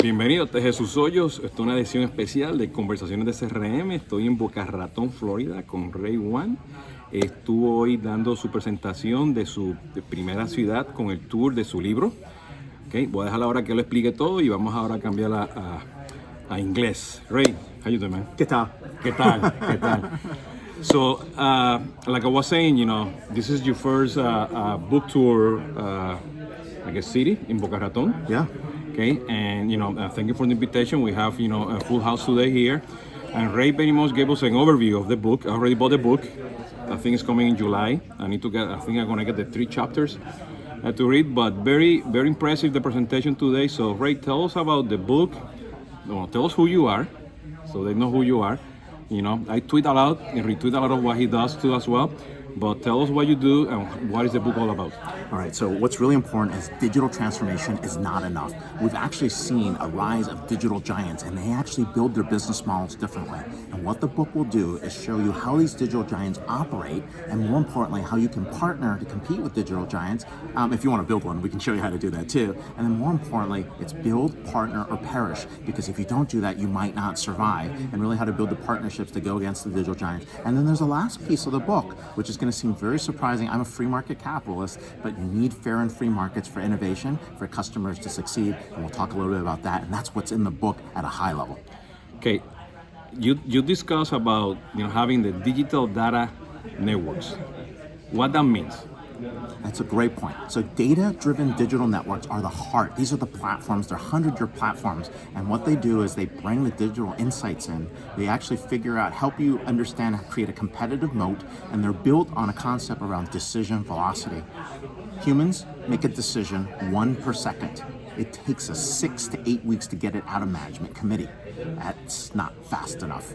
Bienvenido, este es Jesús Hoyos. Esta es una edición especial de Conversaciones de CRM. Estoy en Boca Ratón, Florida, con Ray One. Estuvo hoy dando su presentación de su de primera ciudad con el tour de su libro. Okay, voy a dejar ahora que lo explique todo y vamos ahora a cambiar a, a, a inglés. Ray, how you doing, man? ¿Qué tal? ¿Qué tal? ¿Qué tal? So, uh, like I was saying, you know, this is your first uh, uh, book tour, uh, I guess, city in Boca Raton. Yeah. Okay, and you know, uh, thank you for the invitation. We have, you know, a full house today here. And Ray Benimos gave us an overview of the book. I already bought the book. I think it's coming in July. I need to get, I think I'm gonna get the three chapters uh, to read, but very, very impressive the presentation today. So, Ray, tell us about the book. Well, tell us who you are, so they know who you are. You know, I tweet a lot and retweet a lot of what he does too as well. But tell us what you do and what is the book all about. All right, so what's really important is digital transformation is not enough. We've actually seen a rise of digital giants, and they actually build their business models differently. And what the book will do is show you how these digital giants operate, and more importantly, how you can partner to compete with digital giants. Um, if you want to build one, we can show you how to do that too. And then more importantly, it's build, partner, or perish. Because if you don't do that, you might not survive. And really, how to build the partnerships to go against the digital giants. And then there's the last piece of the book, which is going to seem very surprising. I'm a free market capitalist, but you need fair and free markets for innovation, for customers to succeed. And we'll talk a little bit about that. And that's what's in the book at a high level. Okay, you you discuss about you know having the digital data networks. What that means? That's a great point. So, data driven digital networks are the heart. These are the platforms, they're 100 year platforms. And what they do is they bring the digital insights in. They actually figure out, help you understand, create a competitive moat, and they're built on a concept around decision velocity. Humans make a decision one per second. It takes us six to eight weeks to get it out of management committee. That's not fast enough.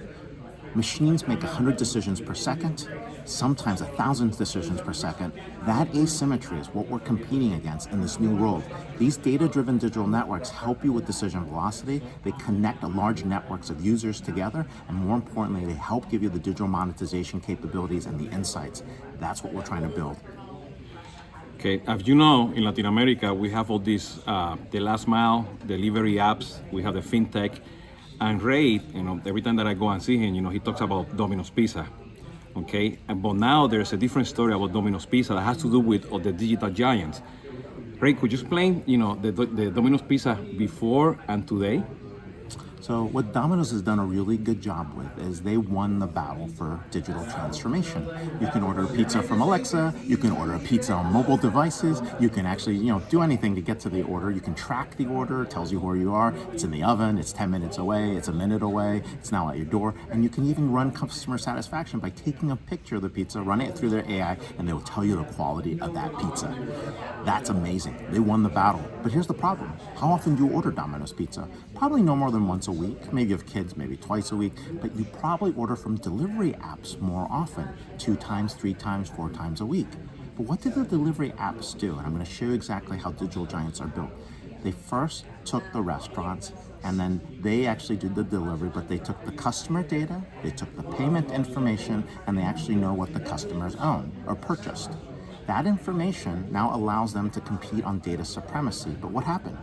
Machines make 100 decisions per second, sometimes 1,000 decisions per second. That asymmetry is what we're competing against in this new world. These data driven digital networks help you with decision velocity. They connect large networks of users together, and more importantly, they help give you the digital monetization capabilities and the insights. That's what we're trying to build. Okay, as you know, in Latin America, we have all these uh, the last mile delivery apps. We have the fintech, and Ray, you know, every time that I go and see him, you know, he talks about Domino's Pizza. Okay, and, but now there's a different story about Domino's Pizza that has to do with the digital giants. Ray, could you explain, you know, the, the Domino's Pizza before and today? So, what Domino's has done a really good job with is they won the battle for digital transformation. You can order pizza from Alexa, you can order a pizza on mobile devices, you can actually, you know, do anything to get to the order. You can track the order, it tells you where you are, it's in the oven, it's 10 minutes away, it's a minute away, it's now at your door, and you can even run customer satisfaction by taking a picture of the pizza, running it through their AI, and they will tell you the quality of that pizza. That's amazing. They won the battle. But here's the problem. How often do you order Domino's pizza? Probably no more than once a week. Maybe you have kids, maybe twice a week, but you probably order from delivery apps more often, two times, three times, four times a week. But what did the delivery apps do? And I'm going to show you exactly how digital giants are built. They first took the restaurants and then they actually did the delivery, but they took the customer data, they took the payment information, and they actually know what the customers own or purchased. That information now allows them to compete on data supremacy. But what happened?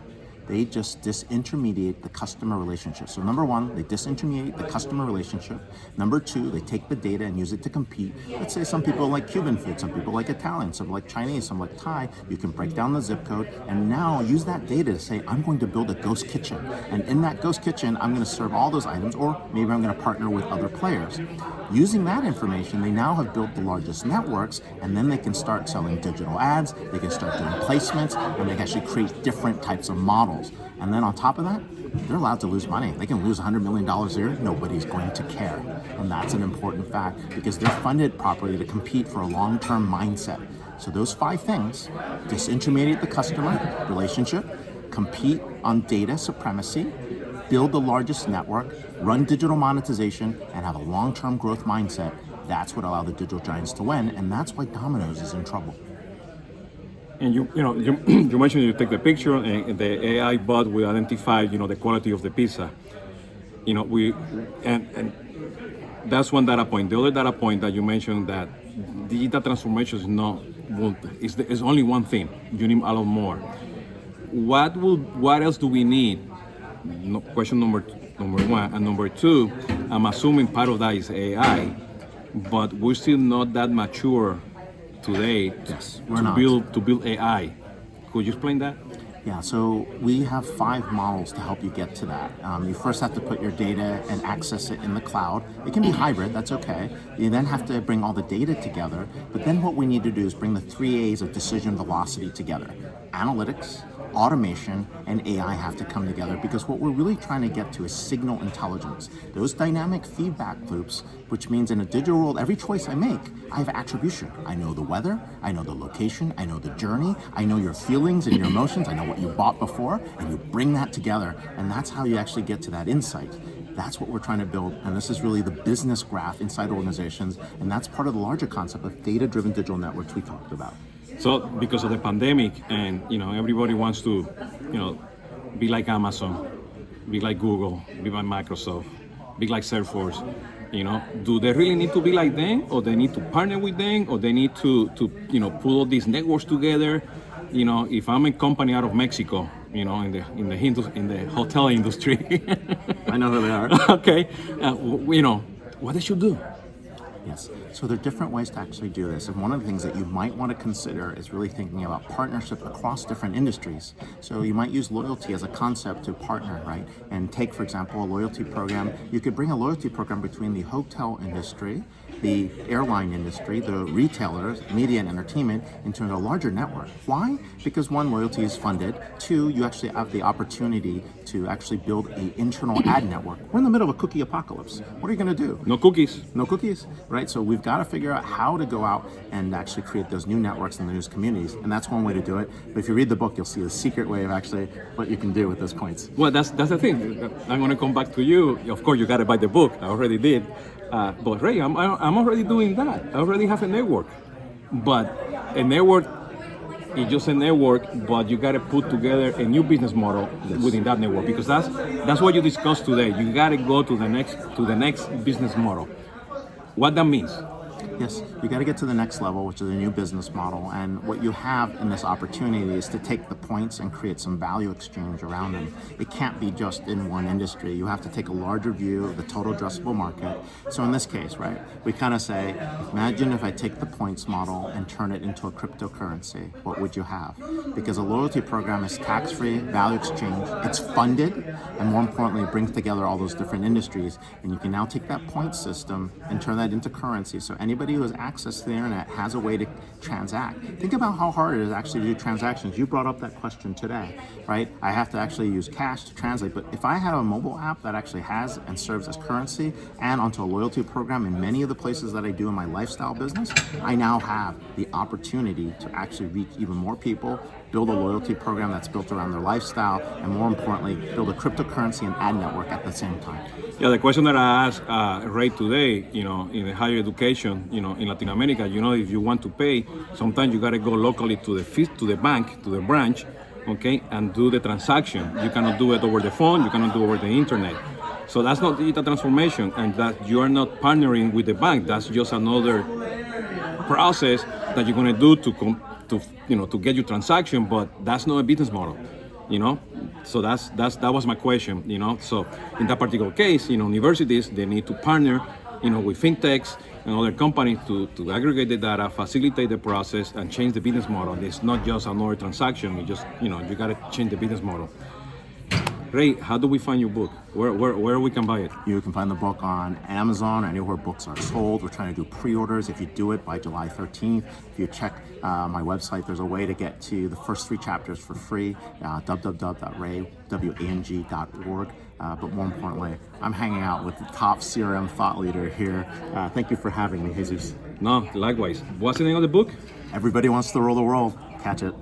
They just disintermediate the customer relationship. So, number one, they disintermediate the customer relationship. Number two, they take the data and use it to compete. Let's say some people like Cuban food, some people like Italian, some like Chinese, some like Thai. You can break down the zip code and now use that data to say, I'm going to build a ghost kitchen. And in that ghost kitchen, I'm going to serve all those items, or maybe I'm going to partner with other players. Using that information, they now have built the largest networks, and then they can start selling digital ads, they can start doing placements, and they can actually create different types of models. And then on top of that, they're allowed to lose money. They can lose $100 million a year, nobody's going to care. And that's an important fact because they're funded properly to compete for a long term mindset. So, those five things disintermediate the customer relationship, compete on data supremacy, build the largest network, run digital monetization, and have a long term growth mindset. That's what allowed the digital giants to win, and that's why Domino's is in trouble. And you, you know, you, you mentioned you take the picture and the AI bot will identify, you know, the quality of the pizza. You know, we, and, and that's one data point. The other data point that you mentioned that digital transformation is not, is, the, is only one thing. You need a lot more. What will, what else do we need no, question number number one and number two. I'm assuming part of that is AI, but we're still not that mature today Yes, we're to build to build AI. Could you explain that? Yeah, so we have five models to help you get to that. Um, you first have to put your data and access it in the cloud. It can be hybrid, that's okay. You then have to bring all the data together. But then what we need to do is bring the three A's of decision velocity together analytics, automation, and AI have to come together because what we're really trying to get to is signal intelligence. Those dynamic feedback loops, which means in a digital world, every choice I make, I have attribution. I know the weather, I know the location, I know the journey, I know your feelings and your emotions, I know what you bought before, and you bring that together, and that's how you actually get to that insight. That's what we're trying to build, and this is really the business graph inside organizations, and that's part of the larger concept of data-driven digital networks we talked about. So because of the pandemic, and you know everybody wants to, you know, be like Amazon, be like Google, be like Microsoft, be like Salesforce. You know, do they really need to be like them, or they need to partner with them, or they need to to you know pull all these networks together? You know, if I'm a company out of Mexico, you know, in the in the indus- in the hotel industry, I know who they are. okay, uh, w- you know, what they should do. Yes. So there are different ways to actually do this. And one of the things that you might want to consider is really thinking about partnership across different industries. So you might use loyalty as a concept to partner, right? And take, for example, a loyalty program. You could bring a loyalty program between the hotel industry, the airline industry, the retailers, media and entertainment into a larger network. Why? Because one, loyalty is funded. Two, you actually have the opportunity to actually build an internal ad network. We're in the middle of a cookie apocalypse. What are you going to do? No cookies. no cookies, right? So we've got to figure out how to go out and actually create those new networks and those new communities, and that's one way to do it. But if you read the book, you'll see the secret way of actually what you can do with those points. Well, that's that's the thing. I'm gonna come back to you. Of course, you gotta buy the book. I already did. Uh, but Ray, I'm I'm already doing that. I already have a network. But a network is just a network. But you gotta put together a new business model within that network because that's that's what you discussed today. You gotta go to the next to the next business model. What that means? Yes, you got to get to the next level, which is a new business model. And what you have in this opportunity is to take the points and create some value exchange around them. It can't be just in one industry. You have to take a larger view of the total addressable market. So in this case, right, we kind of say, imagine if I take the points model and turn it into a cryptocurrency. What would you have? Because a loyalty program is tax-free, value exchange. It's funded, and more importantly, it brings together all those different industries. And you can now take that point system and turn that into currency. So anybody who has access to the internet has a way to transact. Think about how hard it is actually to do transactions. You brought up that question today, right? I have to actually use cash to translate, but if I had a mobile app that actually has and serves as currency and onto a loyalty program in many of the places that I do in my lifestyle business, I now have the opportunity to actually reach even more people, build a loyalty program that's built around their lifestyle, and more importantly, build a cryptocurrency and ad network at the same time. Yeah, the question that I asked uh, Ray today, you know, in the higher education, you know, in Latin America, you know, if you want to pay, sometimes you gotta go locally to the to the bank, to the branch, okay, and do the transaction. You cannot do it over the phone. You cannot do it over the internet. So that's not digital transformation, and that you are not partnering with the bank. That's just another process that you're gonna do to com- to you know to get your transaction, but that's not a business model, you know. So that's that's that was my question, you know. So in that particular case, you know, universities they need to partner, you know, with fintechs and other companies to, to aggregate the data, facilitate the process, and change the business model. It's not just another transaction. You just you know you gotta change the business model. Ray, how do we find your book? Where where where we can buy it? You can find the book on Amazon or anywhere books are sold. We're trying to do pre-orders. If you do it by July 13th, if you check uh, my website, there's a way to get to the first three chapters for free. Uh, www.raywang.org. Uh, but more importantly, I'm hanging out with the top CRM thought leader here. Uh, thank you for having me, Jesus. No, likewise. What's the name of the book? Everybody wants to rule the world. Catch it.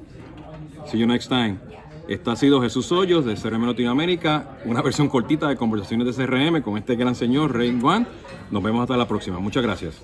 See you next time. Esto ha sido Jesús Hoyos de CRM Latinoamérica, una versión cortita de conversaciones de CRM con este gran señor Ray Juan. Nos vemos hasta la próxima. Muchas gracias.